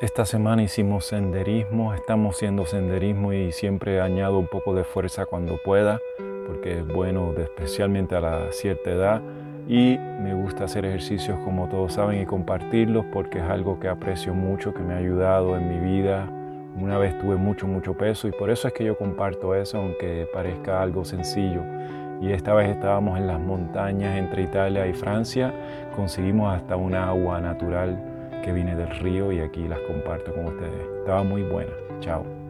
Esta semana hicimos senderismo, estamos haciendo senderismo y siempre añado un poco de fuerza cuando pueda, porque es bueno especialmente a la cierta edad. Y me gusta hacer ejercicios como todos saben y compartirlos porque es algo que aprecio mucho, que me ha ayudado en mi vida. Una vez tuve mucho, mucho peso y por eso es que yo comparto eso, aunque parezca algo sencillo. Y esta vez estábamos en las montañas entre Italia y Francia, conseguimos hasta una agua natural que viene del río y aquí las comparto con ustedes. Estaba muy buena. Chao.